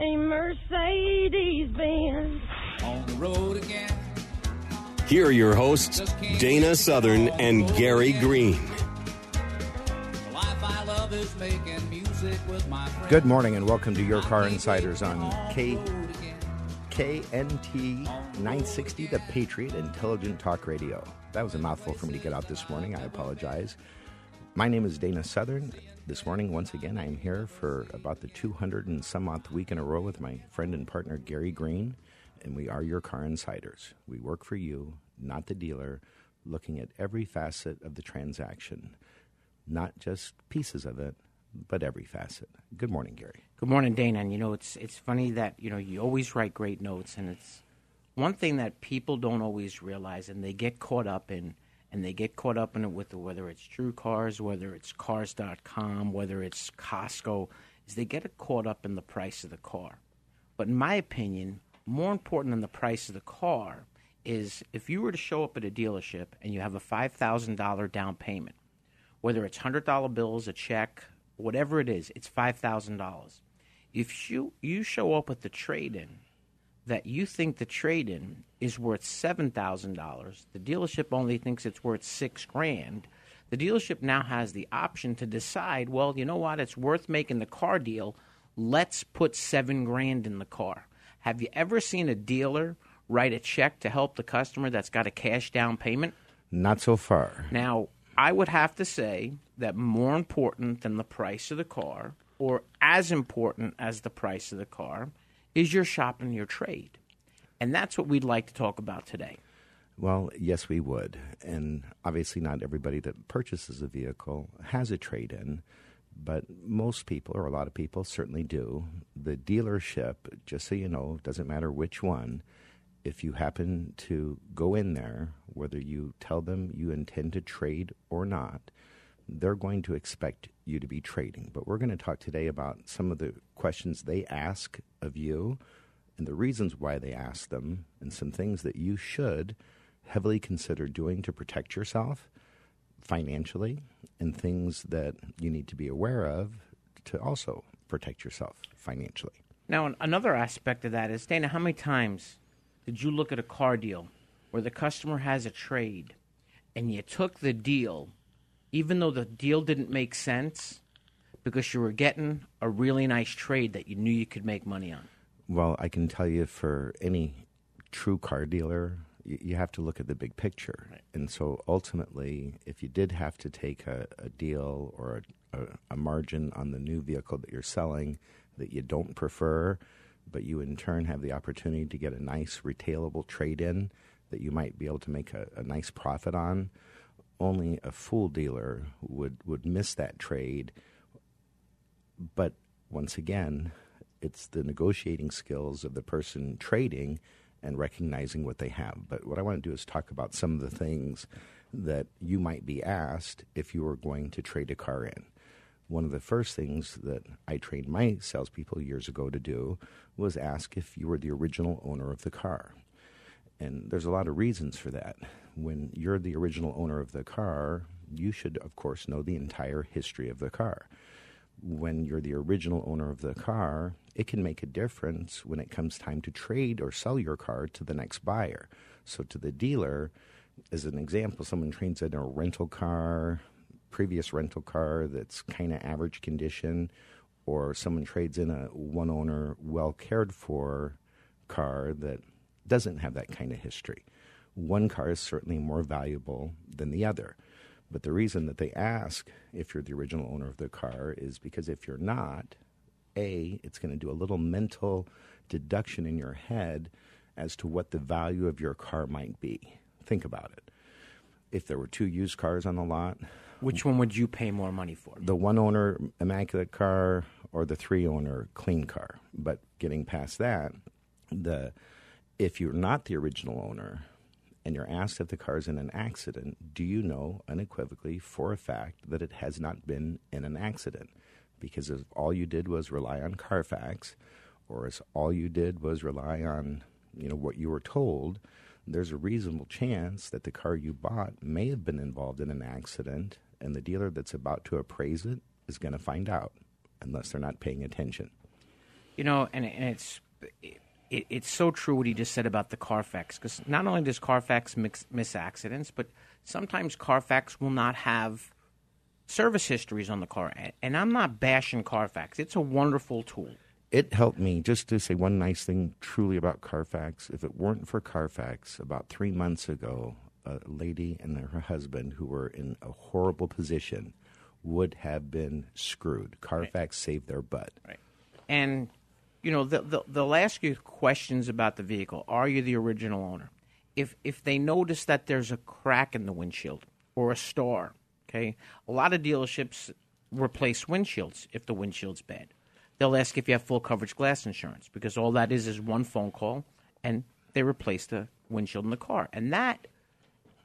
a Mercedes Benz? on the road again. Here are your hosts, Dana Southern and Gary Green. The life I love is making music with my friends. Good morning and welcome to Your Car Insiders on K KNT 960, the Patriot Intelligent Talk Radio. That was a mouthful for me to get out this morning. I apologize. My name is Dana Southern. This morning, once again, I'm here for about the 200 and some odd week in a row with my friend and partner Gary Green, and we are your car insiders. We work for you, not the dealer, looking at every facet of the transaction, not just pieces of it, but every facet. Good morning, Gary. Good morning, Dana. And you know, it's it's funny that you know you always write great notes, and it's one thing that people don't always realize, and they get caught up in, and they get caught up in it with whether it's True Cars, whether it's Cars.com, whether it's Costco, is they get caught up in the price of the car. But in my opinion, more important than the price of the car is if you were to show up at a dealership and you have a five thousand dollar down payment, whether it's hundred dollar bills, a check, whatever it is, it's five thousand dollars. If you you show up with the trade in that you think the trade in is worth seven thousand dollars, the dealership only thinks it's worth six grand. The dealership now has the option to decide, well, you know what, it's worth making the car deal. Let's put seven grand in the car. Have you ever seen a dealer write a check to help the customer that's got a cash down payment? Not so far. Now, I would have to say that more important than the price of the car, or as important as the price of the car, is your shopping your trade. And that's what we'd like to talk about today. Well, yes, we would. And obviously, not everybody that purchases a vehicle has a trade in, but most people, or a lot of people, certainly do. The dealership, just so you know, doesn't matter which one, if you happen to go in there, whether you tell them you intend to trade or not, they're going to expect you to be trading. But we're going to talk today about some of the questions they ask of you and the reasons why they ask them, and some things that you should heavily consider doing to protect yourself financially, and things that you need to be aware of to also protect yourself financially. Now, another aspect of that is Dana, how many times did you look at a car deal where the customer has a trade and you took the deal, even though the deal didn't make sense, because you were getting a really nice trade that you knew you could make money on? Well, I can tell you for any true car dealer, you have to look at the big picture. And so ultimately, if you did have to take a, a deal or a, a, a margin on the new vehicle that you're selling that you don't prefer, but you in turn have the opportunity to get a nice retailable trade in that you might be able to make a, a nice profit on, only a fool dealer would, would miss that trade but once again, it's the negotiating skills of the person trading and recognizing what they have. But what I want to do is talk about some of the things that you might be asked if you were going to trade a car in. One of the first things that I trained my salespeople years ago to do was ask if you were the original owner of the car. And there's a lot of reasons for that. When you're the original owner of the car, you should, of course, know the entire history of the car when you're the original owner of the car, it can make a difference when it comes time to trade or sell your car to the next buyer. So, to the dealer, as an example, someone trades in a rental car, previous rental car that's kind of average condition, or someone trades in a one owner, well cared for car that doesn't have that kind of history. One car is certainly more valuable than the other. But the reason that they ask if you're the original owner of the car is because if you're not, A, it's going to do a little mental deduction in your head as to what the value of your car might be. Think about it. If there were two used cars on the lot, Which one would you pay more money for? the one owner immaculate car or the three owner clean car. But getting past that, the if you're not the original owner and you're asked if the car's in an accident, do you know unequivocally for a fact that it has not been in an accident? Because if all you did was rely on Carfax, or if all you did was rely on you know what you were told, there's a reasonable chance that the car you bought may have been involved in an accident, and the dealer that's about to appraise it is going to find out unless they're not paying attention. You know, and, and it's it, it's so true what he just said about the Carfax because not only does Carfax mix, miss accidents, but sometimes Carfax will not have service histories on the car. And- And I'm not bashing Carfax; it's a wonderful tool. It helped me just to say one nice thing truly about Carfax. If it weren't for Carfax, about three months ago, a lady and her husband who were in a horrible position would have been screwed. Carfax saved their butt. Right. And you know, they'll, they'll, ask you questions about the vehicle. Are you the original owner? If if they notice that there's a crack in the windshield or a star, okay, a lot of dealerships replace windshields if the windshield's bad. They'll ask if you have full coverage glass insurance because all that is is one phone call and they replace the windshield in the car, and that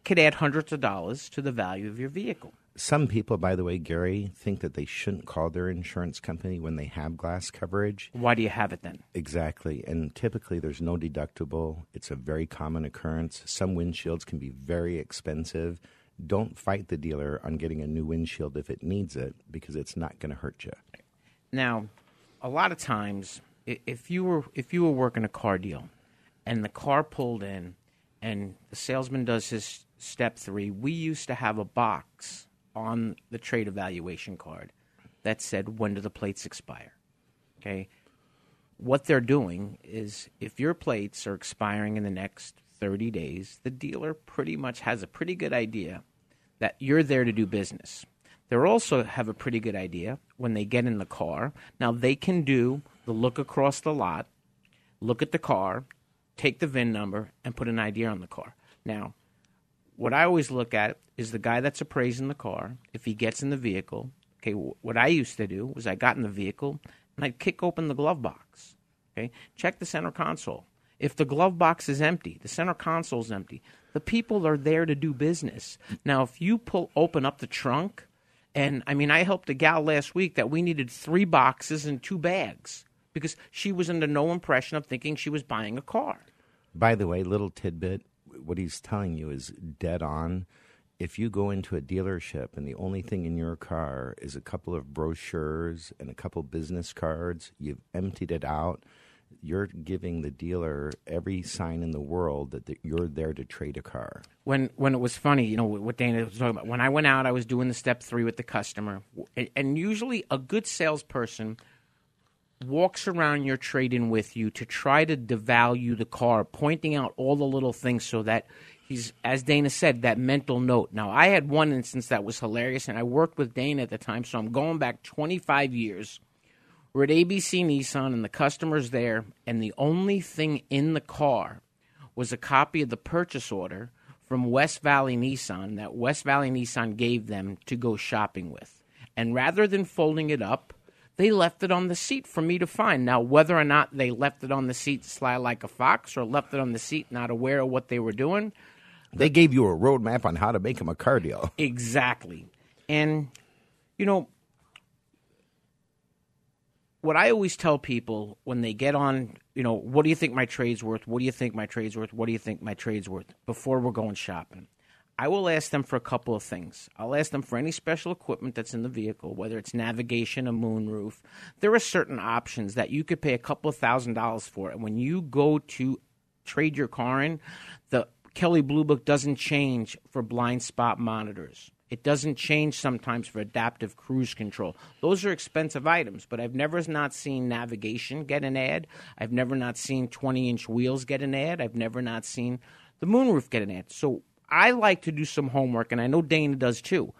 could add hundreds of dollars to the value of your vehicle. Some people, by the way, Gary, think that they shouldn't call their insurance company when they have glass coverage. Why do you have it then? Exactly. And typically there's no deductible. It's a very common occurrence. Some windshields can be very expensive. Don't fight the dealer on getting a new windshield if it needs it because it's not going to hurt you. Now, a lot of times, if you were if you were working a car deal, and the car pulled in, and the salesman does his step three, we used to have a box on the trade evaluation card that said when do the plates expire. Okay, what they're doing is if your plates are expiring in the next 30 days, the dealer pretty much has a pretty good idea that you're there to do business. They also have a pretty good idea when they get in the car. Now they can do the look across the lot, look at the car, take the VIN number, and put an idea on the car. Now, what I always look at is the guy that's appraising the car. If he gets in the vehicle, okay, what I used to do was I got in the vehicle and I'd kick open the glove box. Okay, check the center console. If the glove box is empty, the center console is empty. The people are there to do business. Now, if you pull open up the trunk, and I mean, I helped a gal last week that we needed three boxes and two bags because she was under no impression of thinking she was buying a car. By the way, little tidbit what he's telling you is dead on. If you go into a dealership and the only thing in your car is a couple of brochures and a couple business cards, you've emptied it out. You're giving the dealer every sign in the world that you're there to trade a car. when when it was funny, you know what Dana was talking about. When I went out, I was doing the step three with the customer, and usually a good salesperson walks around your trade-in with you to try to devalue the car, pointing out all the little things so that he's, as Dana said, that mental note. Now, I had one instance that was hilarious, and I worked with Dana at the time, so I'm going back 25 years. We're at ABC Nissan, and the customer's there, and the only thing in the car was a copy of the purchase order from West Valley Nissan that West Valley Nissan gave them to go shopping with. And rather than folding it up, they left it on the seat for me to find. Now, whether or not they left it on the seat sly like a fox or left it on the seat not aware of what they were doing, They gave you a roadmap on how to make him a car deal. Exactly. And, you know, what I always tell people when they get on, you know, what do you think my trade's worth? What do you think my trade's worth? What do you think my trade's worth? Before we're going shopping. I will ask them for a couple of things. I'll ask them for any special equipment that's in the vehicle, whether it's navigation, a moonroof. There are certain options that you could pay a couple of thousand dollars for. And when you go to trade your car in, the Kelley Blue Book doesn't change for blind spot monitors. It doesn't change sometimes for adaptive cruise control. Those are expensive items, but I've never not seen navigation get an ad. I've never not seen 20 inch wheels get an ad. I've never not seen the moonroof get an ad. So I like to do some homework, and I know Dana does too.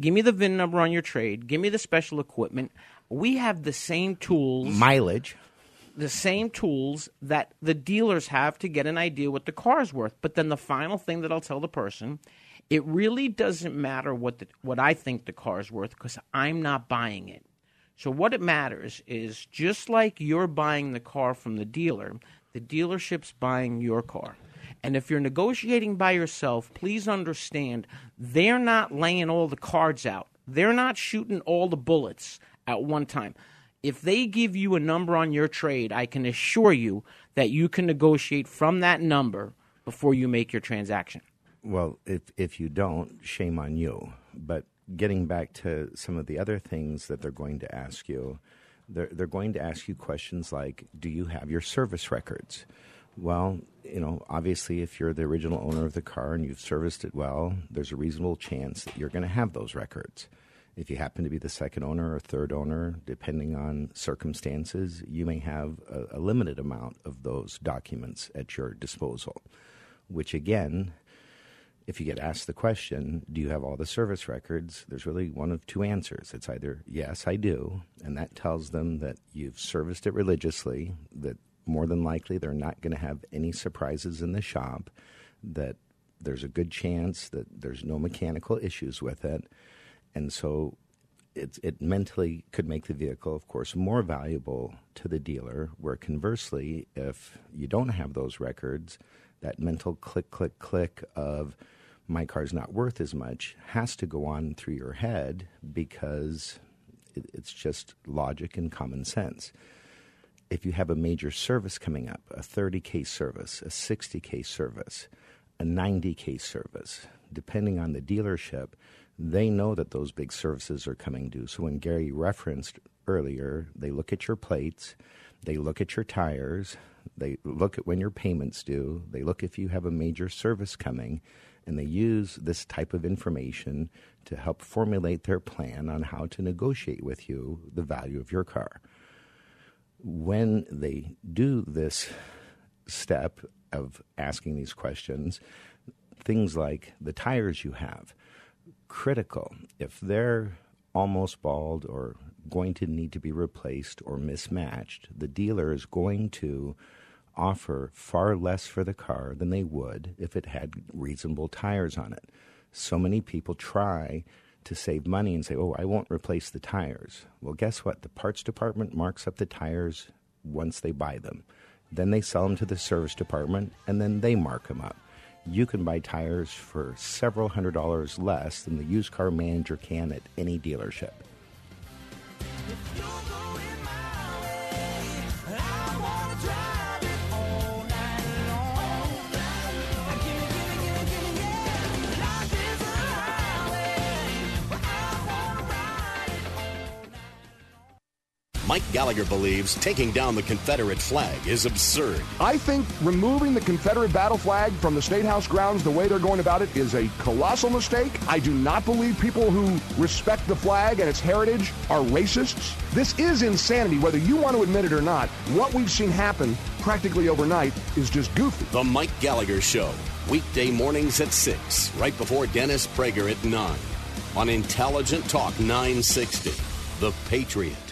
Give me the VIN number on your trade. Give me the special equipment. We have the same tools Mileage. the same tools that the dealers have to get an idea what the car is worth. But then the final thing that I'll tell the person, it really doesn't matter what the, what I think the car is worth because I'm not buying it. So what it matters is just like you're buying the car from the dealer, the dealership's buying your car. And if you're negotiating by yourself, please understand they're not laying all the cards out. They're not shooting all the bullets at one time. If they give you a number on your trade, I can assure you that you can negotiate from that number before you make your transaction. Well, if if you don't, shame on you. But getting back to some of the other things that they're going to ask you, they're they're going to ask you questions like, "Do you have your service records?" Well, you know, obviously, if you're the original owner of the car and you've serviced it well, there's a reasonable chance that you're going to have those records. If you happen to be the second owner or third owner, depending on circumstances, you may have a, a limited amount of those documents at your disposal, which again, if you get asked the question, do you have all the service records? There's really one of two answers. It's either yes, I do, and that tells them that you've serviced it religiously, that more than likely they're not going to have any surprises in the shop, that there's a good chance that there's no mechanical issues with it. And so it, it mentally could make the vehicle, of course, more valuable to the dealer. Where conversely, if you don't have those records, that mental click, click, click of my car's not worth as much has to go on through your head because it, it's just logic and common sense. If you have a major service coming up, a 30K service, a 60K service, a 90K service, depending on the dealership, they know that those big services are coming due. So when Gary referenced earlier, they look at your plates, they look at your tires, they look at when your payments due, they look if you have a major service coming, and they use this type of information to help formulate their plan on how to negotiate with you the value of your car. When they do this step of asking these questions, things like the tires you have, critical. If they're almost bald or going to need to be replaced or mismatched, the dealer is going to offer far less for the car than they would if it had reasonable tires on it. So many people try to save money and say, oh, I won't replace the tires. Well, guess what? The parts department marks up the tires once they buy them. Then they sell them to the service department and then they mark them up. You can buy tires for several hundred dollars less than the used car manager can at any dealership. Mike Gallagher believes taking down the Confederate flag is absurd. I think removing the Confederate battle flag from the State House grounds the way they're going about it is a colossal mistake. I do not believe people who respect the flag and its heritage are racists. This is insanity, whether you want to admit it or not. What we've seen happen practically overnight is just goofy. The Mike Gallagher Show, weekday mornings at 6, right before Dennis Prager at 9, on Intelligent Talk 960. The Patriot.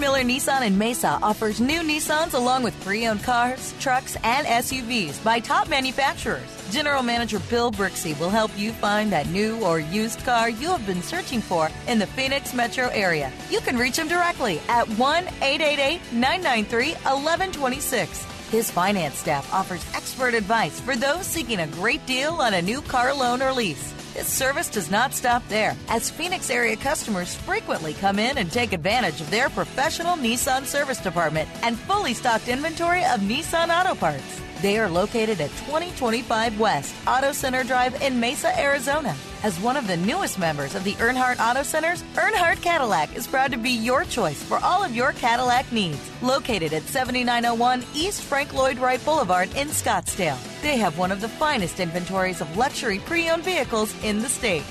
Dealer Nissan in Mesa offers new Nissans along with pre owned cars, trucks, and SUVs by top manufacturers. General Manager Bill Brixey will help you find that new or used car you have been searching for in the Phoenix metro area. You can reach him directly at 1 888 993 1126. His finance staff offers expert advice for those seeking a great deal on a new car loan or lease. This service does not stop there, as Phoenix area customers frequently come in and take advantage of their professional Nissan service department and fully stocked inventory of Nissan auto parts. They are located at 2025 West Auto Center Drive in Mesa, Arizona. As one of the newest members of the Earnhardt Auto Centers, Earnhardt Cadillac is proud to be your choice for all of your Cadillac needs. Located at 7901 East Frank Lloyd Wright Boulevard in Scottsdale, they have one of the finest inventories of luxury pre owned vehicles in the state.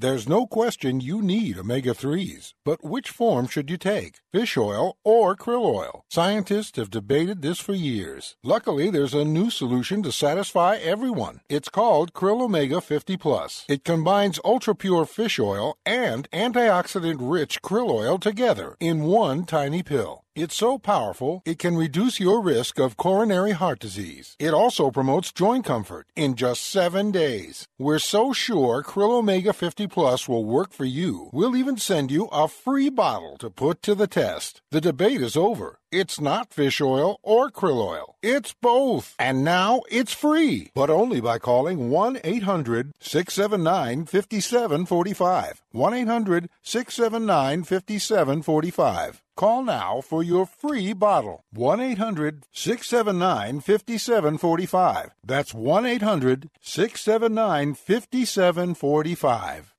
There's no question you need omega 3s, but which form should you take? Fish oil or krill oil? Scientists have debated this for years. Luckily, there's a new solution to satisfy everyone. It's called Krill Omega 50 Plus. It combines ultra pure fish oil and antioxidant rich krill oil together in one tiny pill. It's so powerful, it can reduce your risk of coronary heart disease. It also promotes joint comfort in just seven days. We're so sure Krill Omega 50 Plus will work for you, we'll even send you a free bottle to put to the test. The debate is over. It's not fish oil or krill oil. It's both. And now it's free, but only by calling 1 800 679 5745. 1 800 679 5745. Call now for your free bottle. 1 800 679 5745. That's 1 800 679 5745.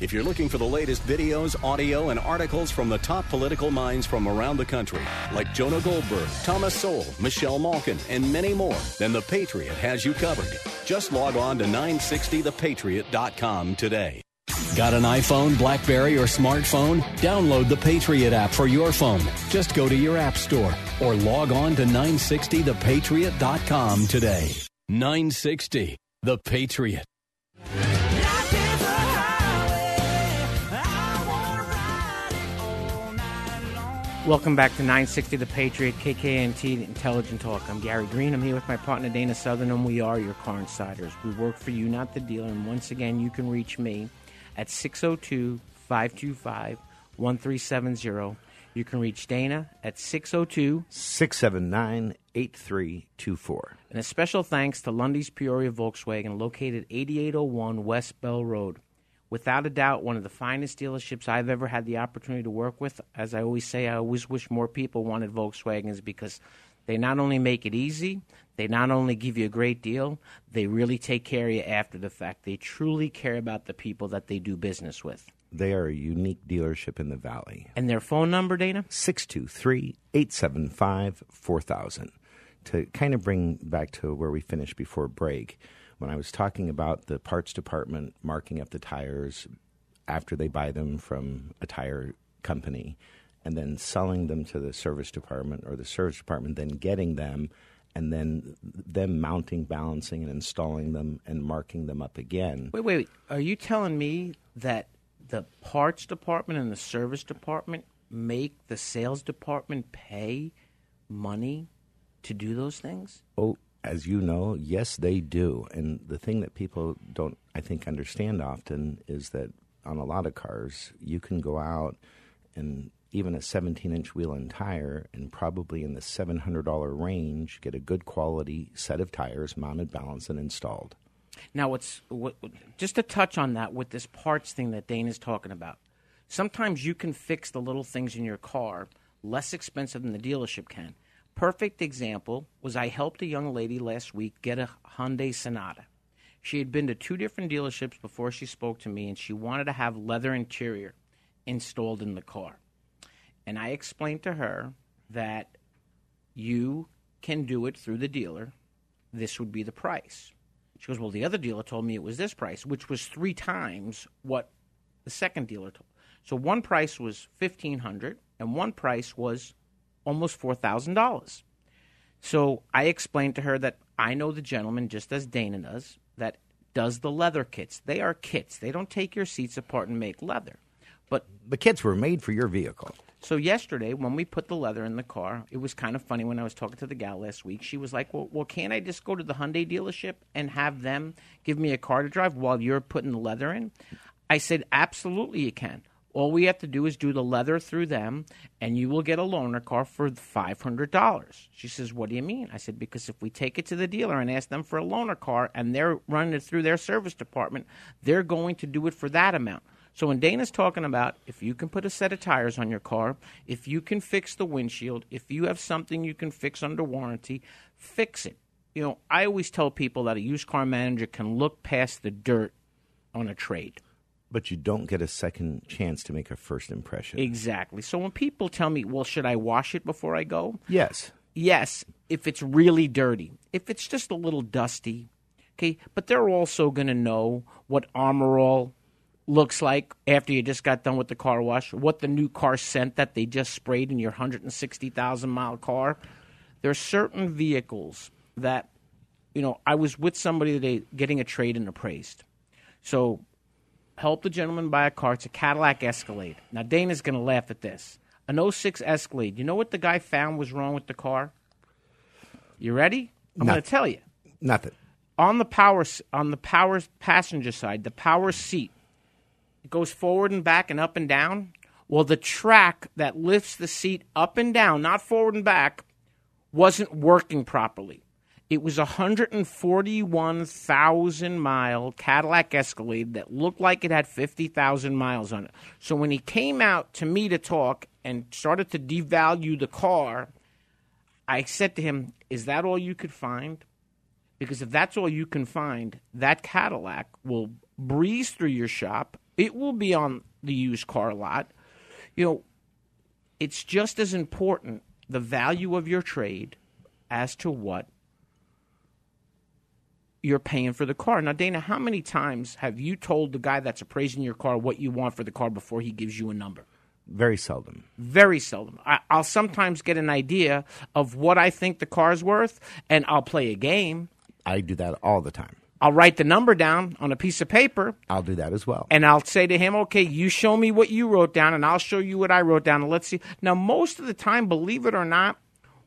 If you're looking for the latest videos, audio, and articles from the top political minds from around the country, like Jonah Goldberg, Thomas Sowell, Michelle Malkin, and many more, then The Patriot has you covered. Just log on to 960thepatriot.com today. Got an iPhone, Blackberry, or smartphone? Download the Patriot app for your phone. Just go to your app store or log on to 960thepatriot.com today. 960 The Patriot. Welcome back to 960 The Patriot, KKNT Intelligent Talk. I'm Gary Green. I'm here with my partner Dana Southern, and we are your car insiders. We work for you, not the dealer. And once again, you can reach me at 602 525 1370. You can reach Dana at 602 679 8324. And a special thanks to Lunde's Peoria Volkswagen, located 8801 West Bell Road. Without a doubt, one of the finest dealerships I've ever had the opportunity to work with. As I always say, I always wish more people wanted Volkswagens because they not only make it easy, they not only give you a great deal, they really take care of you after the fact. They truly care about the people that they do business with. They are a unique dealership in the valley. And their phone number, Dana? 623 875 4000. To kind of bring back to where we finished before break, when I was talking about the parts department marking up the tires after they buy them from a tire company and then selling them to the service department or the service department then getting them and then them mounting, balancing, and installing them and marking them up again. Wait, wait, wait. Are you telling me that the parts department and the service department make the sales department pay money to do those things? Oh, as you know, yes, they do. And the thing that people don't, I think, understand often is that on a lot of cars, you can go out and even a 17 inch wheel and tire, and probably in the $700 range, get a good quality set of tires mounted, balanced, and installed. Now, what's what, just to touch on that with this parts thing that dane is talking about. Sometimes you can fix the little things in your car less expensive than the dealership can. Perfect example was I helped a young lady last week get a Hyundai Sonata. She had been to two different dealerships before she spoke to me, and she wanted to have leather interior installed in the car. And I explained to her that you can do it through the dealer. This would be the price. She goes, Well, the other dealer told me it was this price, which was three times what the second dealer told. So one price was fifteen hundred, and one price was almost four thousand dollars. So I explained to her that I know the gentleman just as Dana does, that does the leather kits. They are kits. They don't take your seats apart and make leather. But the kits were made for your vehicle. so yesterday, when we put the leather in the car, it was kind of funny when I was talking to the gal last week. She was like, "Well, well, can't I just go to the Hyundai dealership and have them give me a car to drive while you're putting the leather in?" I said, "Absolutely, you can. All we have to do is do the leather through them, and you will get a loaner car for five hundred dollars." She says, "What do you mean?" I said, "Because if we take it to the dealer and ask them for a loaner car, and they're running it through their service department, they're going to do it for that amount." So when Dana's talking about if you can put a set of tires on your car, if you can fix the windshield, if you have something you can fix under warranty, fix it. You know, I always tell people that a used car manager can look past the dirt on a trade. But you don't get a second chance to make a first impression. Exactly. So when people tell me, "Well, should I wash it before I go?" Yes. Yes, if it's really dirty. If it's just a little dusty, okay, but they're also going to know what Armor All looks like after you just got done with the car wash, what the new car scent that they just sprayed in your 160,000 mile car. There are certain vehicles that, you know, I was with somebody today getting a trade and appraised. So, help the gentleman buy a car. It's a Cadillac Escalade. Now, Dana's going to laugh at this. An 06 Escalade. You know what the guy found was wrong with the car? You ready? I'm going to tell you Nothing. on the power on the power passenger side, the power seat it goes forward and back and up and down. Well, the track that lifts the seat up and down, not forward and back, wasn't working properly. It was a 141,000 mile Cadillac Escalade that looked like it had 50,000 miles on it. So when he came out to me to talk and started to devalue the car, I said to him, Is that all you could find? Because if that's all you can find, that Cadillac will breeze through your shop. It will be on the used car lot. You know, it's just as important the value of your trade as to what you're paying for the car. Now, Dana, how many times have you told the guy that's appraising your car what you want for the car before he gives you a number? Very seldom. Very seldom. I, I'll sometimes get an idea of what I think the car's worth, and I'll play a game. I do that all the time. I'll write the number down on a piece of paper, I'll do that as well. and I'll say to him, "Okay, you show me what you wrote down, and I'll show you what I wrote down, and let's see." Now, most of the time, believe it or not,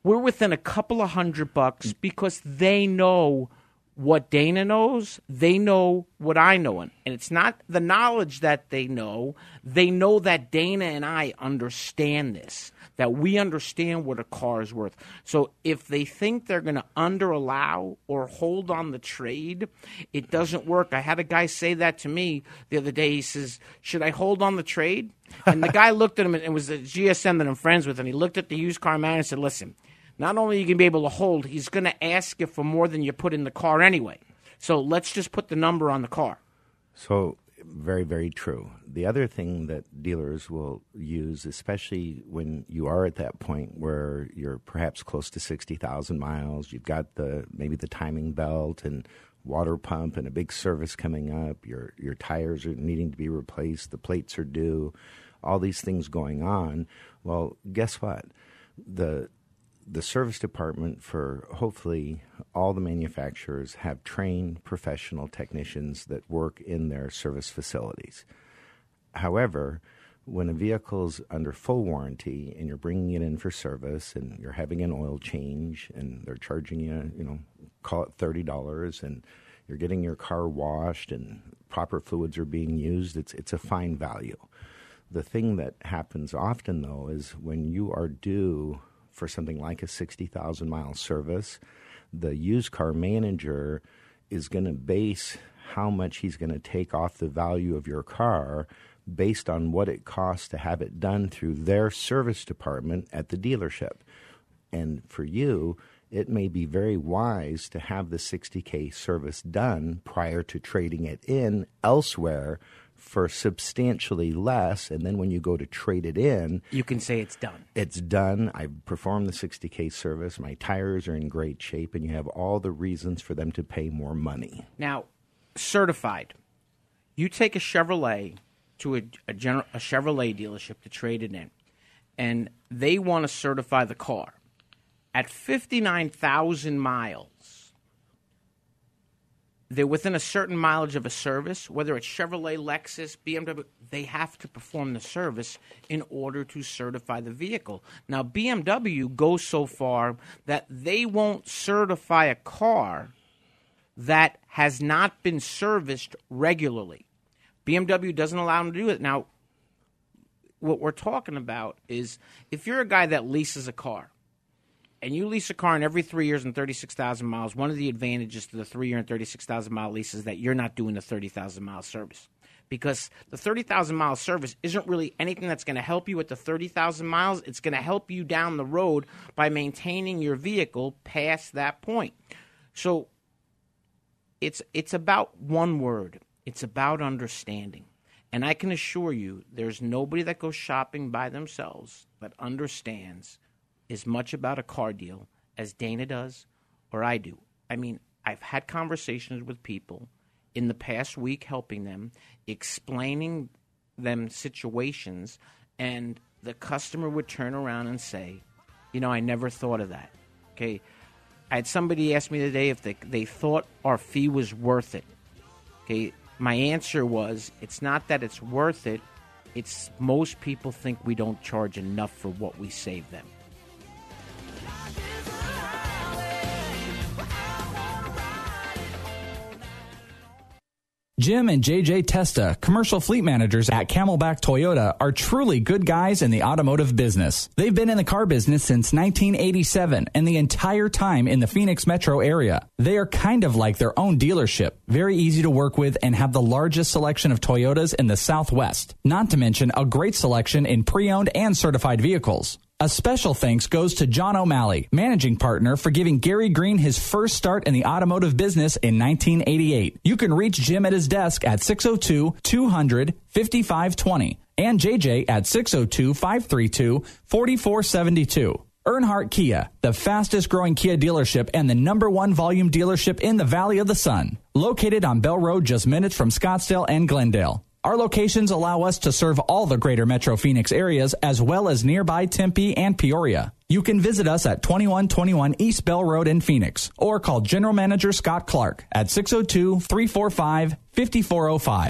we're within a couple of hundred bucks mm. because they know what Dana knows. They know what I know, and and it's not the knowledge that they know. They know that Dana and I understand this. That we understand what a car is worth. So if they think they're going to under allow or hold on the trade, it doesn't work. I had a guy say that to me the other day. He says, "Should I hold on the trade?" And the guy looked at him, and it was a GSM that I'm friends with, and he looked at the used car man and said, "Listen, not only are you going to be able to hold, he's going to ask you for more than you put in the car anyway. So let's just put the number on the car." So, very, very true. The other thing that dealers will use, especially when you are at that point where you're perhaps close to 60,000 miles, you've got the maybe the timing belt and water pump and a big service coming up, your, your tires are needing to be replaced, the plates are due, all these things going on. Well, guess what? The the service department for hopefully all the manufacturers have trained professional technicians that work in their service facilities. However, when a vehicle's under full warranty and you're bringing it in for service and you're having an oil change and they're charging you, you know, call it $30 and you're getting your car washed and proper fluids are being used, it's it's a fine value. The thing that happens often though is when you are due for something like a 60,000 mile service, the used car manager is going to base how much he's going to take off the value of your car based on what it costs to have it done through their service department at the dealership. And for you, it may be very wise to have the 60K service done prior to trading it in elsewhere for substantially less. And then when you go to trade it in, You can say it's done. it's done. I've performed the 60K service. My tires are in great shape, and you have all the reasons for them to pay more money. Now, certified. You take a Chevrolet to a, a, general, a Chevrolet dealership to trade it in, and they want to certify the car. At 59,000 miles, they're within a certain mileage of a service, whether it's Chevrolet, Lexus, BMW, they have to perform the service in order to certify the vehicle. Now, BMW goes so far that they won't certify a car that has not been serviced regularly. BMW doesn't allow them to do it. Now, what we're talking about is if you're a guy that leases a car, and you lease a car in every three years and 36,000 miles, one of the advantages to the three year and 36,000 mile lease is that you're not doing the 30,000 mile service. Because the 30,000 mile service isn't really anything that's going to help you with the 30,000 miles. It's going to help you down the road by maintaining your vehicle past that point. So it's, it's about one word it's about understanding. And I can assure you, there's nobody that goes shopping by themselves that understands as much about a car deal as Dana does or I do. I mean, I've had conversations with people in the past week helping them, explaining them situations, and the customer would turn around and say, You know, I never thought of that. Okay. I had somebody ask me today if they, they thought our fee was worth it. Okay. My answer was, It's not that it's worth it. It's most people think we don't charge enough for what we save them. Jim and JJ Testa, commercial fleet managers at Camelback Toyota, are truly good guys in the automotive business. They've been in the car business since 1987 and the entire time in the Phoenix metro area. They are kind of like their own dealership, very easy to work with, and have the largest selection of Toyotas in the Southwest. Not to mention a great selection in pre owned and certified vehicles. A special thanks goes to John O'Malley, managing partner, for giving Gary Green his first start in the automotive business in 1988. You can reach Jim at his desk at 602 200 5520 and JJ at 602 532 4472. Earnhardt Kia, the fastest growing Kia dealership and the number one volume dealership in the Valley of the Sun. Located on Bell Road just minutes from Scottsdale and Glendale. Our locations allow us to serve all the greater Metro Phoenix areas as well as nearby Tempe and Peoria. You can visit us at 2121 East Bell Road in Phoenix or call General Manager Scott Clark at 602 345 5405.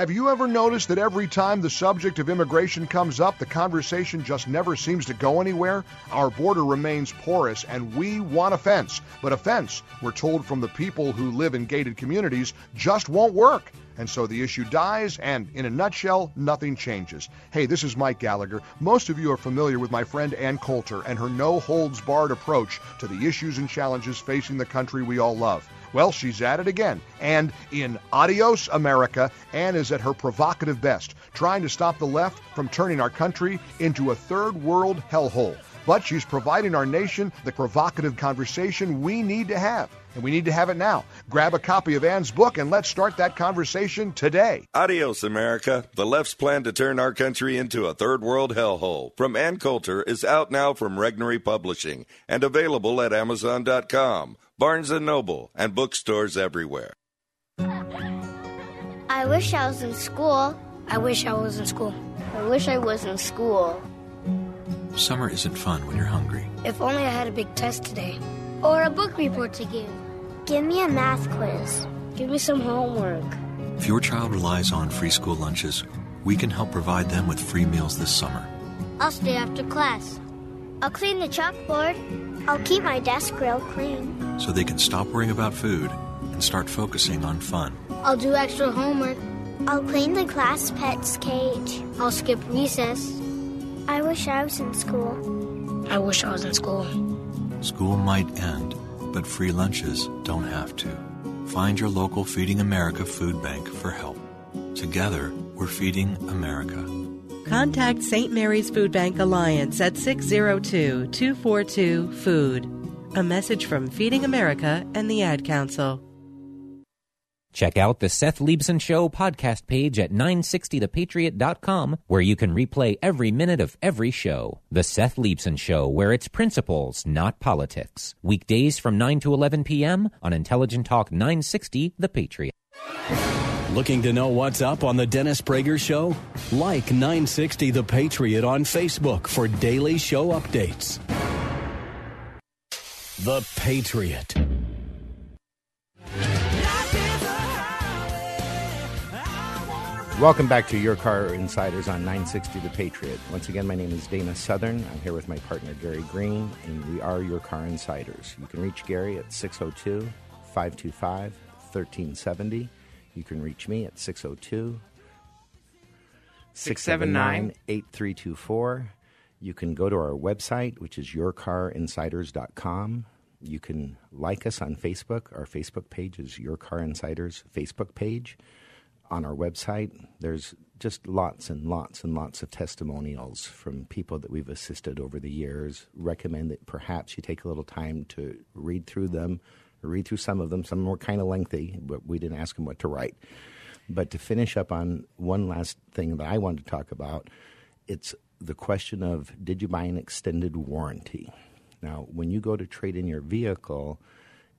Have you ever noticed that every time the subject of immigration comes up, the conversation just never seems to go anywhere? Our border remains porous and we want a fence. But a fence, we're told from the people who live in gated communities, just won't work. And so the issue dies, and in a nutshell, nothing changes. Hey, this is Mike Gallagher. Most of you are familiar with my friend Ann Coulter and her no holds barred approach to the issues and challenges facing the country we all love. Well, she's at it again. And in Adios America, Anne is at her provocative best, trying to stop the left from turning our country into a third world hellhole. But she's providing our nation the provocative conversation we need to have. And we need to have it now. Grab a copy of Anne's book and let's start that conversation today. Adios, America. The left's plan to turn our country into a third world hellhole from Ann Coulter is out now from Regnery Publishing and available at Amazon.com, Barnes & Noble, and bookstores everywhere. I wish I was in school. I wish I was in school. I wish I was in school. Summer isn't fun when you're hungry. If only I had a big test today. Or a book report to give. Give me a math quiz. Give me some homework. If your child relies on free school lunches, we can help provide them with free meals this summer. I'll stay after class. I'll clean the chalkboard. I'll keep my desk real clean. so they can stop worrying about food and start focusing on fun. I'll do extra homework. I'll clean the class pet's cage. I'll skip recess. I wish I was in school. I wish I was in school. School might end, but free lunches don't have to. Find your local Feeding America food bank for help. Together, we're feeding America. Contact St. Mary's Food Bank Alliance at 602 242 Food. A message from Feeding America and the Ad Council. Check out the Seth Leibsohn Show podcast page at 960thepatriot.com, where you can replay every minute of every show. The Seth Leibsohn Show, where it's principles, not politics. Weekdays from 9 to 11 p.m. on Intelligent Talk 960 The Patriot. Looking to know what's up on the Dennis Prager Show? Like 960 The Patriot on Facebook for daily show updates. The Patriot. Welcome back to Your Car Insiders on 960 The Patriot. Once again, my name is Dana Southern. I'm here with my partner Gary Green, and we are Your Car Insiders. You can reach Gary at 602 525 1370. You can reach me at 602 679 8324. You can go to our website, which is yourcarinsiders.com. You can like us on Facebook. Our Facebook page is Your Car Insiders Facebook page. On our website, there's just lots and lots and lots of testimonials from people that we've assisted over the years. Recommend that perhaps you take a little time to read through them, read through some of them. Some were kind of lengthy, but we didn't ask them what to write. But to finish up on one last thing that I wanted to talk about, it's the question of did you buy an extended warranty? Now, when you go to trade in your vehicle,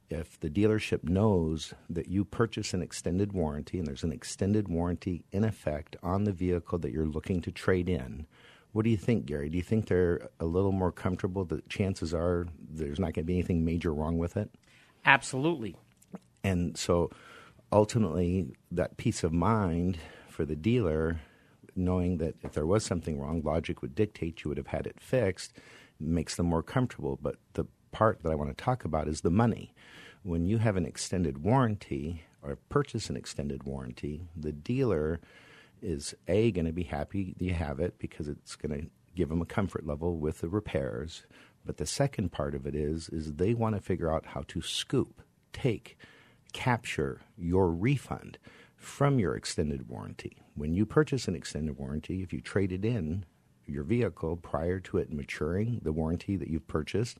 if the dealership knows that you purchase an extended warranty and there's an extended warranty in effect on the vehicle that you're looking to trade in, what do you think, Gary? Do you think they're a little more comfortable that chances are there's not going to be anything major wrong with it? Absolutely. And so ultimately, that peace of mind for the dealer, knowing that if there was something wrong, logic would dictate you would have had it fixed, makes them more comfortable. But the part that I want to talk about is the money. When you have an extended warranty or purchase an extended warranty, the dealer is A, going to be happy that you have it because it's going to give them a comfort level with the repairs. But the second part of it is, is they want to figure out how to scoop, take, capture your refund from your extended warranty. When you purchase an extended warranty, if you trade it in your vehicle prior to it maturing, the warranty that you've purchased,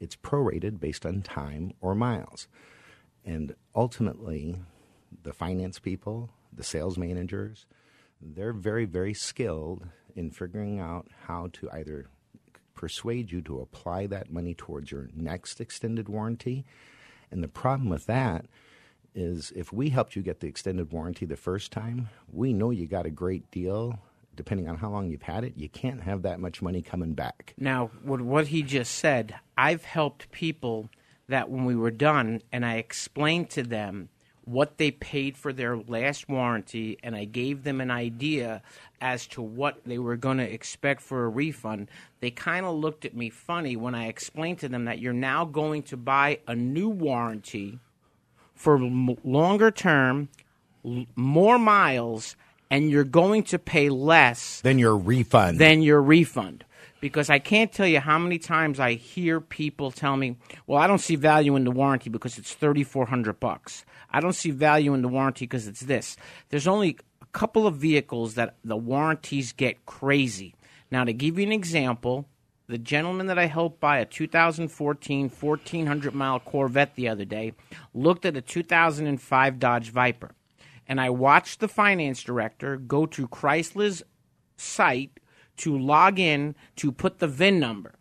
it's prorated based on time or miles. And ultimately, the finance people, the sales managers, they're very, very skilled in figuring out how to either persuade you to apply that money towards your next extended warranty. And the problem with that is if we helped you get the extended warranty the first time, we know you got a great deal. Depending on how long you've had it, you can't have that much money coming back. Now, what, he just said, I've helped people that when we were done and I explained to them what they paid for their last warranty and I gave them an idea as to what they were going to expect for a refund, they kind of looked at me funny when I explained to them that you're now going to buy a new warranty for m- longer term, l- more miles, and you're going to pay less Then your refund. than your refund. Because I can't tell you how many times I hear people tell me, "Well, I don't see value in the warranty because it's thirty four hundred bucks. I don't see value in the warranty because it's this." There's only a couple of vehicles that the warranties get crazy. Now, to give you an example, the gentleman that I helped buy a 2014 1400 mile Corvette the other day looked at a 2005 Dodge Viper. And I watched the finance director go to Chrysler's site to log in to put the VIN number.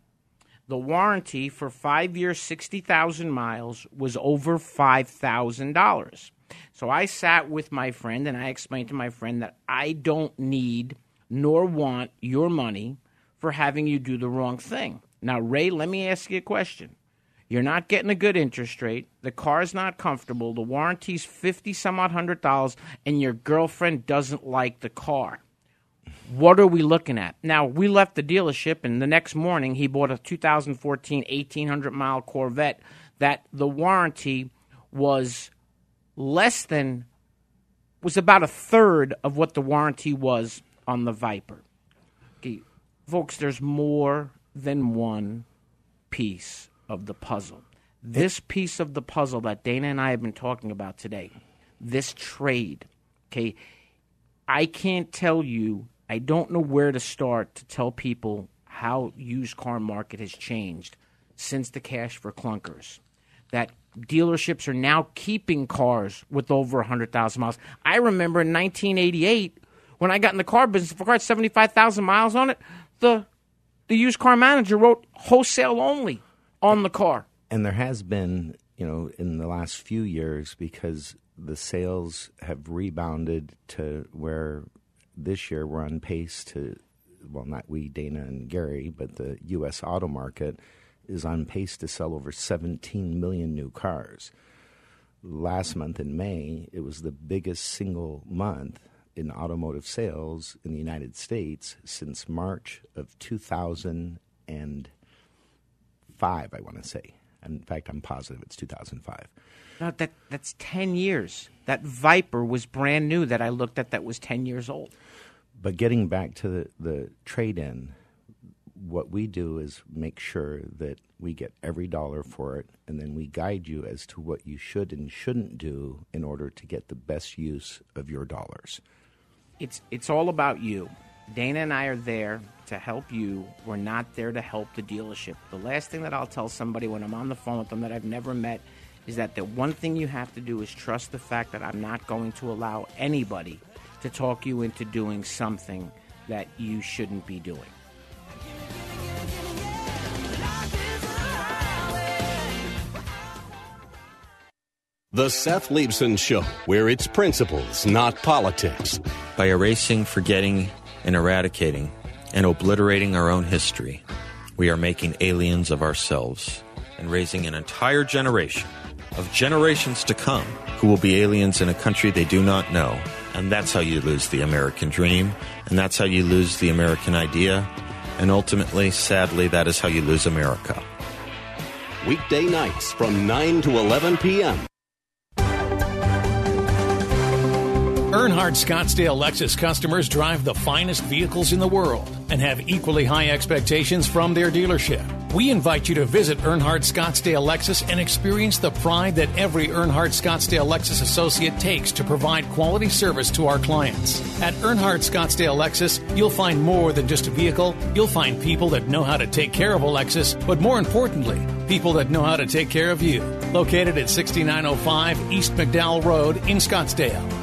The warranty for five years, 60,000 miles was over $5,000. So I sat with my friend and I explained to my friend that I don't need nor want your money for having you do the wrong thing. Now, Ray, let me ask you a question. You're not getting a good interest rate. The car's not comfortable. The warranty's fifty some odd hundred dollars, and your girlfriend doesn't like the car. What are we looking at? Now, we left the dealership, and the next morning he bought a 2014 1800 mile Corvette that the warranty was less than, was about a third of what the warranty was on the Viper. Okay, folks, there's more than one piece of the puzzle. This piece of the puzzle that Dana and I have been talking about today, this trade, okay, I can't tell you, I don't know where to start to tell people how used car market has changed since the cash for clunkers. That dealerships are now keeping cars with over 100,000 miles. I remember in 1988 when I got in the car business, if a car had 75,000 miles on it, the the used car manager wrote wholesale only on the car. And there has been, you know, in the last few years because the sales have rebounded to where this year we're on pace to, well, not we, Dana and Gary, but the U.S. auto market is on pace to sell over 17 million new cars. Last month in May, it was the biggest single month in automotive sales in the United States since March of 2005, I want to say. In fact, I'm positive it's 2005. No, that that's 10 years. That Viper was brand new that I looked at that was 10 years old. But getting back to the, the trade in, what we do is make sure that we get every dollar for it, and then we guide you as to what you should and shouldn't do in order to get the best use of your dollars. It's it's all about you. Dana and I are there to help you. We're not there to help the dealership. The last thing that I'll tell somebody when I'm on the phone with them that I've never met is that the one thing you have to do is trust the fact that I'm not going to allow anybody to talk you into doing something that you shouldn't be doing. The Seth Leibsohn Show, where it's principles, not politics. By erasing, forgetting, and eradicating, and obliterating our own history, we are making aliens of ourselves and raising an entire generation of generations to come who will be aliens in a country they do not know. And that's how you lose the American dream, and that's how you lose the American idea, and ultimately, sadly, that is how you lose America. Weekday nights from 9 to 11 p.m. Earnhardt Scottsdale Lexus customers drive the finest vehicles in the world and have equally high expectations from their dealership. We invite you to visit Earnhardt Scottsdale Lexus and experience the pride that every Earnhardt Scottsdale Lexus associate takes to provide quality service to our clients. At Earnhardt Scottsdale Lexus, you'll find more than just a vehicle. You'll find people that know how to take care of a Lexus, but more importantly, people that know how to take care of you. Located at 6905 East McDowell Road in Scottsdale.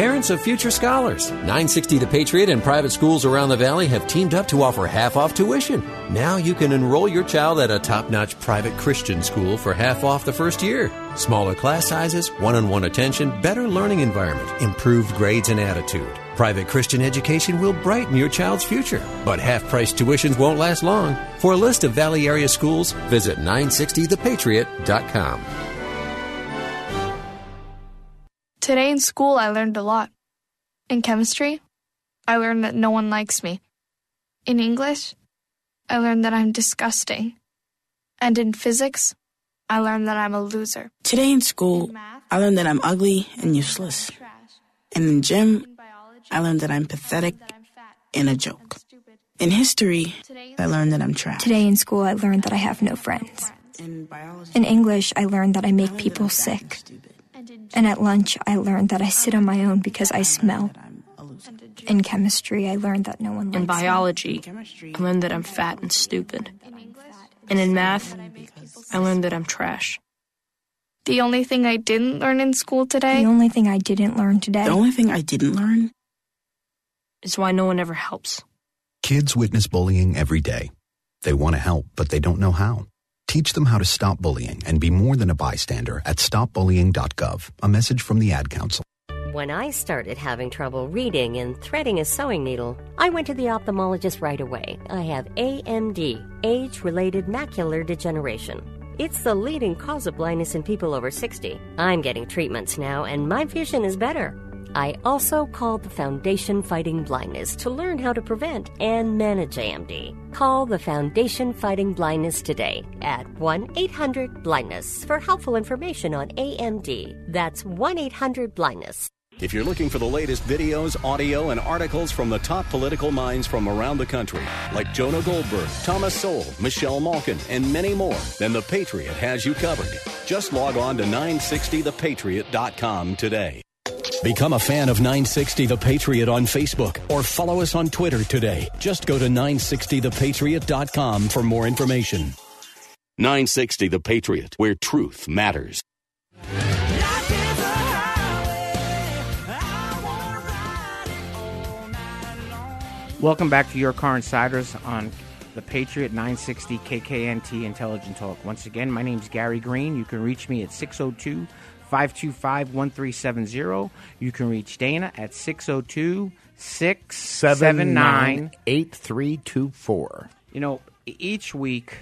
Parents of future scholars, 960 The Patriot and private schools around the valley have teamed up to offer half off tuition. Now you can enroll your child at a top notch private Christian school for half off the first year. Smaller class sizes, one on one attention, better learning environment, improved grades and attitude. Private Christian education will brighten your child's future, but half price tuitions won't last long. For a list of Valley area schools, visit 960thepatriot.com. Today in school, I learned a lot. In chemistry, I learned that no one likes me. In English, I learned that I'm disgusting. And in physics, I learned that I'm a loser. Today in school, I learned that I'm ugly and useless. And in gym, I learned that I'm pathetic and a joke. In history, I learned that I'm trash. Today in school, I learned that I have no friends. In English, I learned that I make people sick. And at lunch, I learned that I sit on my own because I smell. In chemistry, I learned that no one likes me. In biology, I learned that I'm fat and stupid. And in math, I learned that I'm trash. The only thing I didn't learn in school today The only thing I didn't learn today. The only thing I didn't learn is why no one ever helps. Kids witness bullying every day. They want to help, but they don't know how. Teach them how to stop bullying and be more than a bystander at stopbullying.gov. A message from the Ad Council. When I started having trouble reading and threading a sewing needle, I went to the ophthalmologist right away. I have AMD, age related macular degeneration. It's the leading cause of blindness in people over 60. I'm getting treatments now, and my vision is better. I also called the Foundation Fighting Blindness to learn how to prevent and manage AMD. Call the Foundation Fighting Blindness today at 1 800 Blindness for helpful information on AMD. That's 1 800 Blindness. If you're looking for the latest videos, audio, and articles from the top political minds from around the country, like Jonah Goldberg, Thomas Sowell, Michelle Malkin, and many more, then The Patriot has you covered. Just log on to 960thepatriot.com today. Become a fan of 960 The Patriot on Facebook or follow us on Twitter today. Just go to 960thepatriot.com for more information. 960 The Patriot, where truth matters. Welcome back to Your Car Insiders on the Patriot 960 KKNT Intelligent Talk. Once again, my name is Gary Green. You can reach me at 602 525 1370. You can reach Dana at 602 679 8324. You know, each week,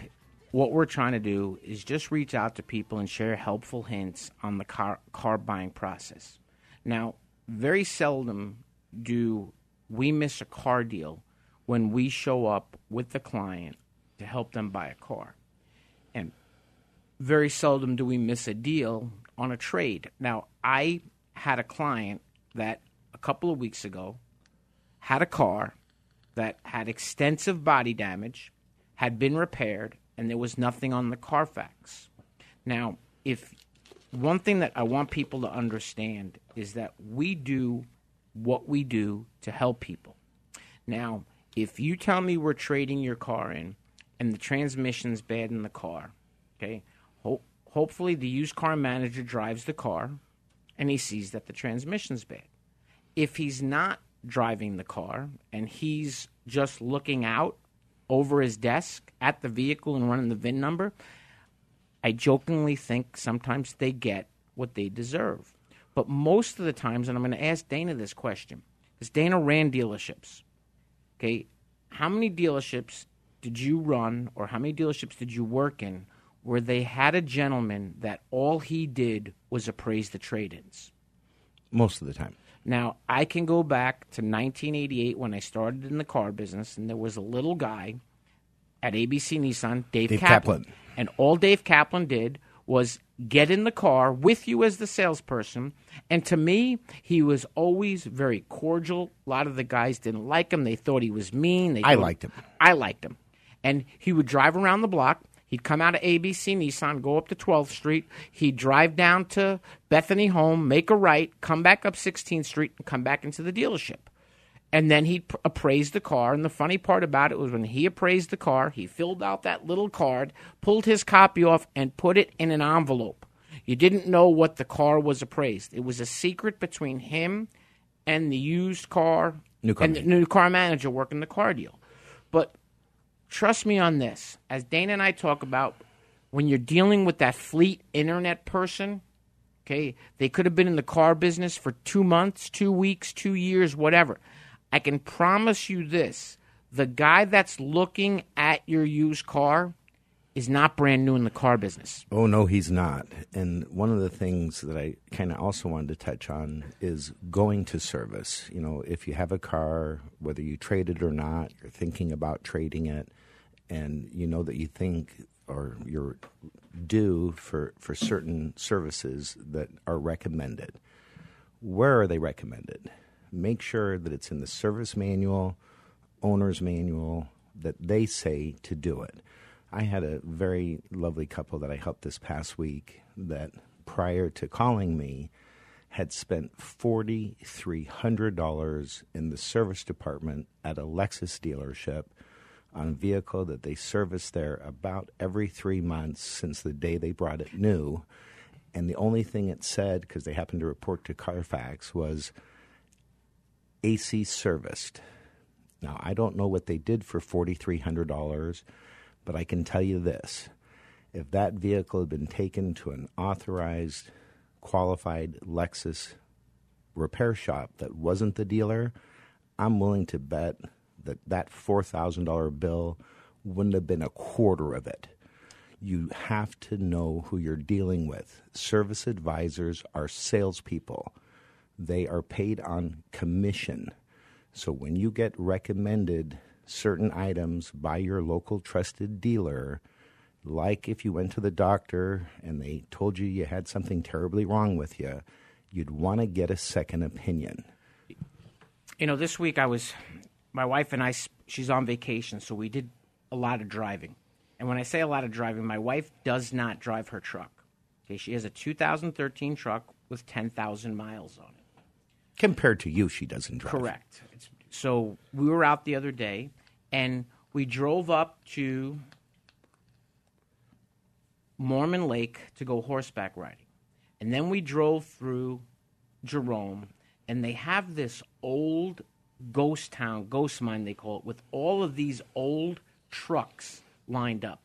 what we're trying to do is just reach out to people and share helpful hints on the car, car buying process. Now, very seldom do we miss a car deal when we show up with the client to help them buy a car. And very seldom do we miss a deal on a trade. Now, I had a client that a couple of weeks ago had a car that had extensive body damage, had been repaired, and there was nothing on the Carfax. Now, if one thing that I want people to understand is that we do what we do to help people. Now, if you tell me we're trading your car in and the transmission's bad in the car, okay, hopefully the used car manager drives the car and he sees that the transmission's bad. If he's not driving the car and he's just looking out over his desk at the vehicle and running the VIN number, I jokingly think sometimes they get what they deserve. But most of the times, and I'm going to ask Dana this question, because Dana ran dealerships. Okay, how many dealerships did you run, or how many dealerships did you work in, where they had a gentleman that all he did was appraise the trade-ins? Most of the time. Now, I can go back to 1988 when I started in the car business, and there was a little guy at ABC Nissan, Dave, Dave Kaplan. Kaplan. And all Dave Kaplan did was get in the car with you as the salesperson. And to me, he was always very cordial. A lot of the guys didn't like him. They thought he was mean. They I liked him. I liked him. And he would drive around the block. He'd come out of ABC Nissan, go up to 12th Street. He'd drive down to Bethany Home, make a right, come back up 16th Street, and come back into the dealership. And then he'd pr- appraise the car. And the funny part about it was when he appraised the car, he filled out that little card, pulled his copy off, and put it in an envelope. You didn't know what the car was appraised. It was a secret between him and the used car New car and the new car manager working the car deal. But trust me on this. As Dana and I talk about, when you're dealing with that fleet internet person, okay, they could have been in the car business for two months, two weeks, two years, whatever. I can promise you this the guy that's looking at your used car is not brand new in the car business. Oh no, he's not. And one of the things that I kind of also wanted to touch on is going to service. You know, if you have a car, whether you trade it or not, you're thinking about trading it, and you know that you think or you're due for for certain services that are recommended. Where are they recommended? Make sure that it's in the service manual, owner's manual, that they say to do it. I had a very lovely couple that I helped this past week that prior to calling me had spent $4,300 in the service department at a Lexus dealership on a vehicle that they serviced there about every three months since the day they brought it new. And the only thing it said, because they happened to report to Carfax, was AC serviced. Now, I don't know what they did for $4,300, but I can tell you this. If that vehicle had been taken to an authorized, qualified Lexus repair shop that wasn't the dealer, I'm willing to bet that that $4,000 bill wouldn't have been a quarter of it. You have to know who you're dealing with. Service advisors are salespeople. they are paid on commission. So when you get recommended certain items by your local trusted dealer, like if you went to the doctor and they told you you had something terribly wrong with you, you'd want to get a second opinion. You know, this week I was, my wife and I, she's on vacation, so we did a lot of driving. And when I say a lot of driving, my wife does not drive her truck. Okay, she has a 2013 truck with 10,000 miles on it. Compared to you, she doesn't drive. Correct. It's, so we were out the other day, and we drove up to Mormon Lake to go horseback riding. And then we drove through Jerome, and they have this old ghost town, ghost mine they call it, with all of these old trucks lined up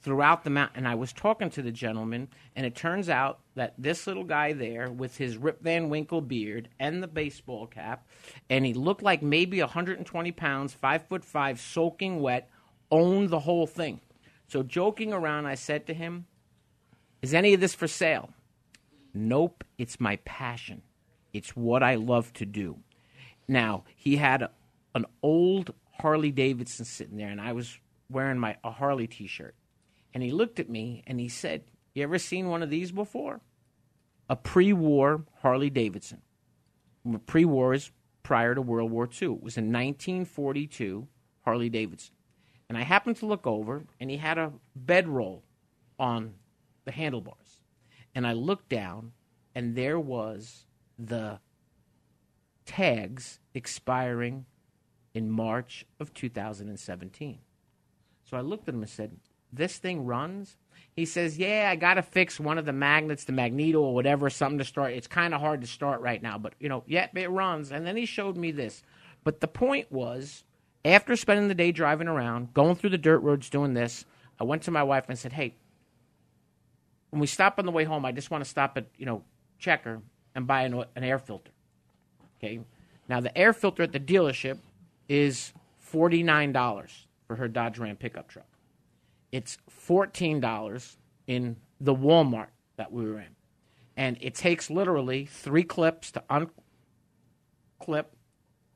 throughout the mountain. And I was talking to the gentleman, and it turns out that this little guy there, with his Rip Van Winkle beard and the baseball cap, and he looked like maybe 120 pounds, five foot five, soaking wet, owned the whole thing. So, joking around, I said to him, Is any of this for sale? Nope, it's my passion. It's what I love to do. Now, he had an old Harley Davidson sitting there, and I was wearing my a Harley t shirt. And he looked at me and he said, You ever seen one of these before? A pre war Harley Davidson. Pre war is prior to World War II. It was a 1942 Harley Davidson. And I happened to look over, and he had a bedroll on the handlebars. And I looked down, and there was the tags expiring in March of 2017. So I looked at him and said, This thing runs? He says, Yeah, I got to fix one of the magnets, the magneto or whatever, something to start. It's kind of hard to start right now, but, you know, yeah, it runs. And then he showed me this. But the point was, after spending the day driving around, going through the dirt roads doing this, I went to my wife and said, Hey, when we stop on the way home, I just want to stop at, you know, Checker and buy an, an air filter. Okay. Now, the air filter at the dealership is $49 for her Dodge Ram pickup truck. It's $14 in the Walmart that we were in. And it takes literally three clips to unclip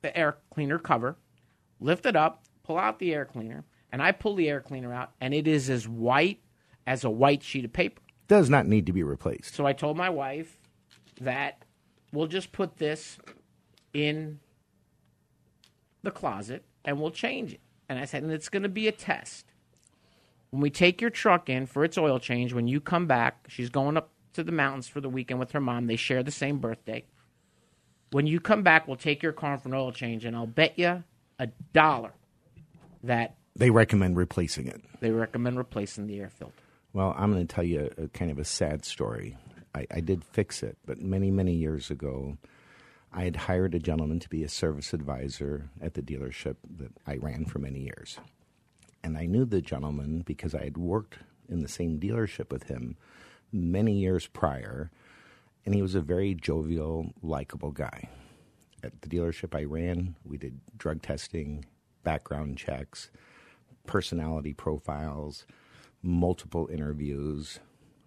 the air cleaner cover, lift it up, pull out the air cleaner, and I pull the air cleaner out, and it is as white as a white sheet of paper. Does not need to be replaced. So I told my wife that we'll just put this in the closet and we'll change it. And I said, and it's going to be a test. When we take your truck in for its oil change, when you come back, she's going up to the mountains for the weekend with her mom. They share the same birthday. When you come back, we'll take your car for an oil change, and I'll bet you a dollar that they recommend replacing it. They recommend replacing the air filter. Well, I'm going to tell you a, kind of a sad story. I, I did fix it, but many, many years ago, I had hired a gentleman to be a service advisor at the dealership that I ran for many years. And I knew the gentleman because I had worked in the same dealership with him many years prior, and he was a very jovial, likable guy. At the dealership I ran, we did drug testing, background checks, personality profiles, multiple interviews.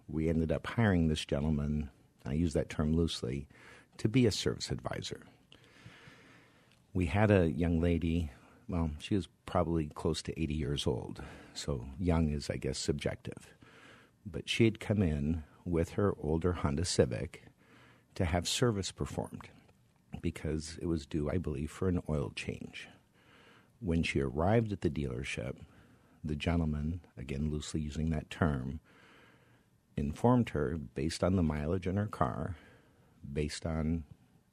We ended up hiring this gentleman, I use that term loosely, to be a service advisor. We had a young lady, well, she was probably close to 80 years old, so young is, I guess, subjective. But she had come in with her older Honda Civic to have service performed because it was due, I believe, for an oil change. When she arrived at the dealership, the gentleman, again loosely using that term, informed her based on the mileage in her car based on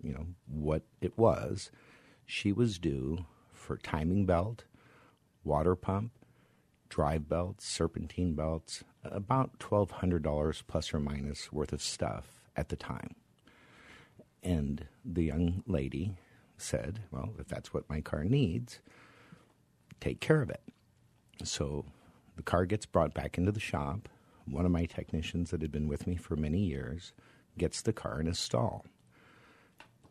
you know what it was, she was due for timing belt, water pump, drive belts, serpentine belts, about twelve hundred dollars plus or minus worth of stuff at the time. And the young lady said, "Well, if that's what my car needs, take care of it." So the car gets brought back into the shop. One of my technicians that had been with me for many years gets the car in a stall.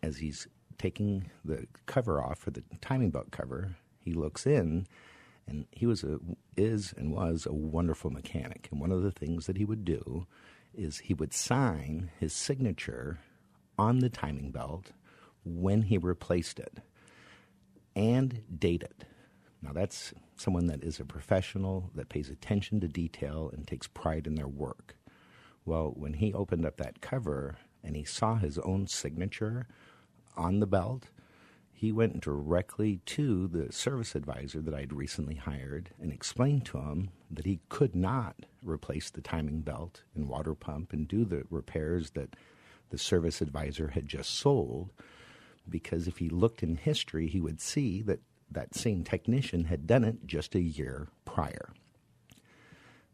As he's taking the cover off for the timing belt cover, he looks in, and he was a is and was a wonderful mechanic. And one of the things that he would do is he would sign his signature on the timing belt when he replaced it, and date it. Now, that's someone that is a professional, that pays attention to detail, and takes pride in their work. Well, when he opened up that cover and he saw his own signature on the belt, he went directly to the service advisor that I'd recently hired and explained to him that he could not replace the timing belt and water pump and do the repairs that the service advisor had just sold because if he looked in history, he would see that that same technician had done it just a year prior.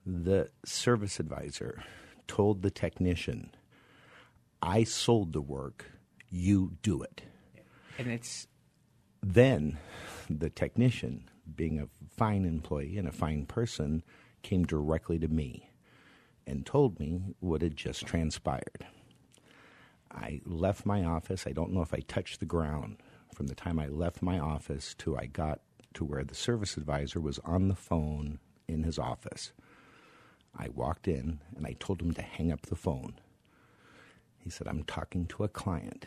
The service advisor told the technician, I sold the work, you do it. And it's. Then the technician, being a fine employee and a fine person, came directly to me and told me what had just transpired. I left my office. I don't know if I touched the ground from the time I left my office to I got to where the service advisor was on the phone in his office. I walked in and I told him to hang up the phone. He said, I'm talking to a client.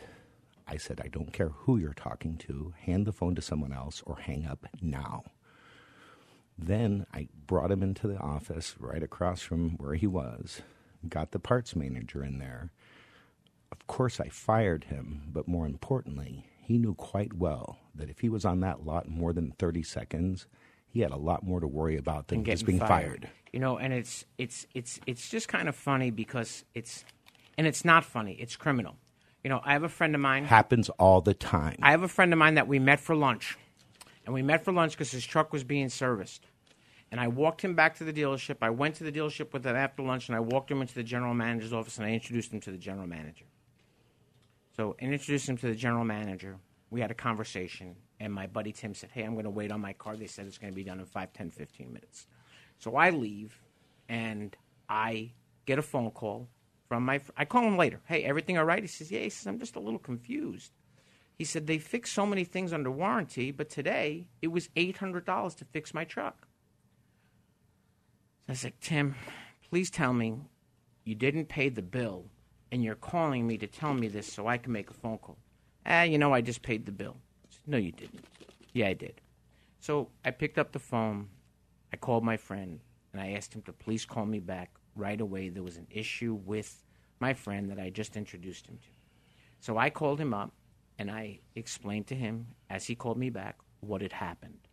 I said, I don't care who you're talking to. Hand the phone to someone else or hang up now. Then I brought him into the office right across from where he was, got the parts manager in there. Of course, I fired him, but more importantly, he knew quite well that if he was on that lot more than 30 seconds, he had a lot more to worry about than just being fired. fired. You know, and it's it's it's it's just kind of funny because it's and it's not funny. It's criminal. You know, I have a friend of mine. Happens all the time. I have a friend of mine that we met for lunch, and we met for lunch because his truck was being serviced. And I walked him back to the dealership. I went to the dealership with him after lunch, and I walked him into the general manager's office, and I introduced him to the general manager. So, I introduced him to the general manager. We had a conversation, and my buddy Tim said, Hey, I'm going to wait on my car. They said it's going to be done in 5, 10, 15 minutes. So I leave, and I get a phone call from my. I call him later. Hey, everything all right? He says, Yeah. He says, I'm just a little confused. He said, They fixed so many things under warranty, but today it was $800 to fix my truck. I said, Tim, please tell me you didn't pay the bill and you're calling me to tell me this so I can make a phone call. Ah, you know, I just paid the bill. No, you didn't. Yeah, I did. So I picked up the phone. I called my friend and I asked him to please call me back right away. There was an issue with my friend that I just introduced him to. So I called him up and I explained to him as he called me back what had happened.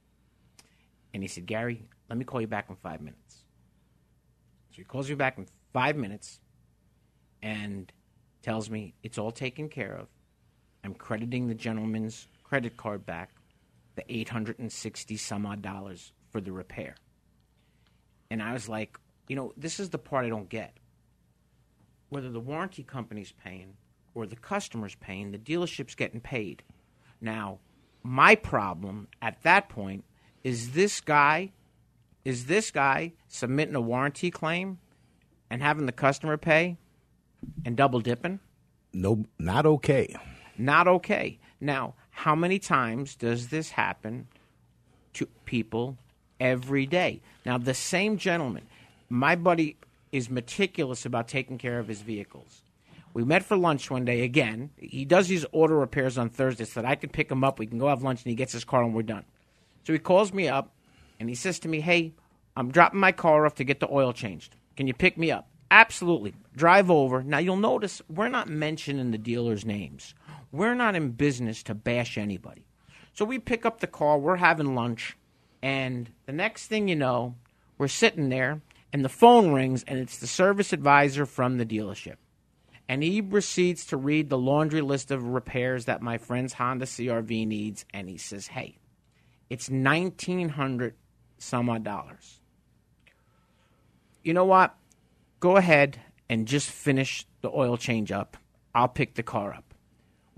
And he said, Gary, let me call you back in five minutes. So he calls me back in five minutes and tells me it's all taken care of. I'm crediting the gentleman's credit card back, the 860 some odd dollars for the repair. And I was like, you know, this is the part I don't get. Whether the warranty company's paying or the customer's paying, the dealership's getting paid. Now, my problem at that point is this guy is this guy submitting a warranty claim and having the customer pay and double dipping? No, not okay. Not okay. Now, how many times does this happen to people every day? Now, the same gentleman, my buddy is meticulous about taking care of his vehicles. We met for lunch one day again. He does these auto repairs on Thursday so that I can pick him up. We can go have lunch and he gets his car and we're done. So he calls me up and he says to me, Hey, I'm dropping my car off to get the oil changed. Can you pick me up? Absolutely. Drive over. Now you'll notice we're not mentioning the dealers' names. We're not in business to bash anybody. So we pick up the car, we're having lunch, and the next thing you know, we're sitting there and the phone rings and it's the service advisor from the dealership. And he proceeds to read the laundry list of repairs that my friend's Honda CRV needs and he says, "Hey, it's 1900 some odd dollars. You know what? Go ahead and just finish the oil change up. I'll pick the car up.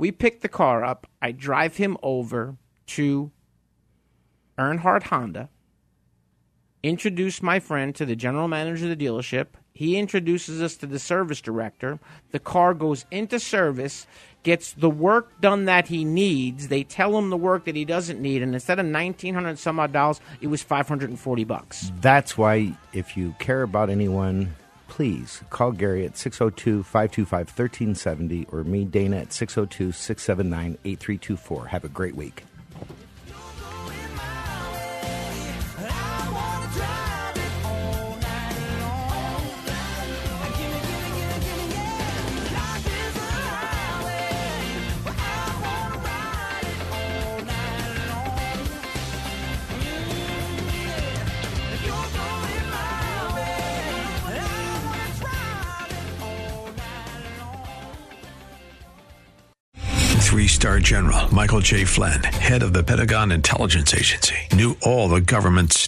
We pick the car up. I drive him over to Earnhardt Honda, introduce my friend to the general manager of the dealership. He introduces us to the service director. The car goes into service, gets the work done that he needs. They tell him the work that he doesn't need, and instead of nineteen hundred some odd dollars, it was five hundred and forty bucks. That's why, if you care about anyone, please call Gary at 602 525 1370 or me, Dana, at 602 679 8324. Have a great week. Michael J. Flynn, head of the Pentagon Intelligence Agency, knew all the government's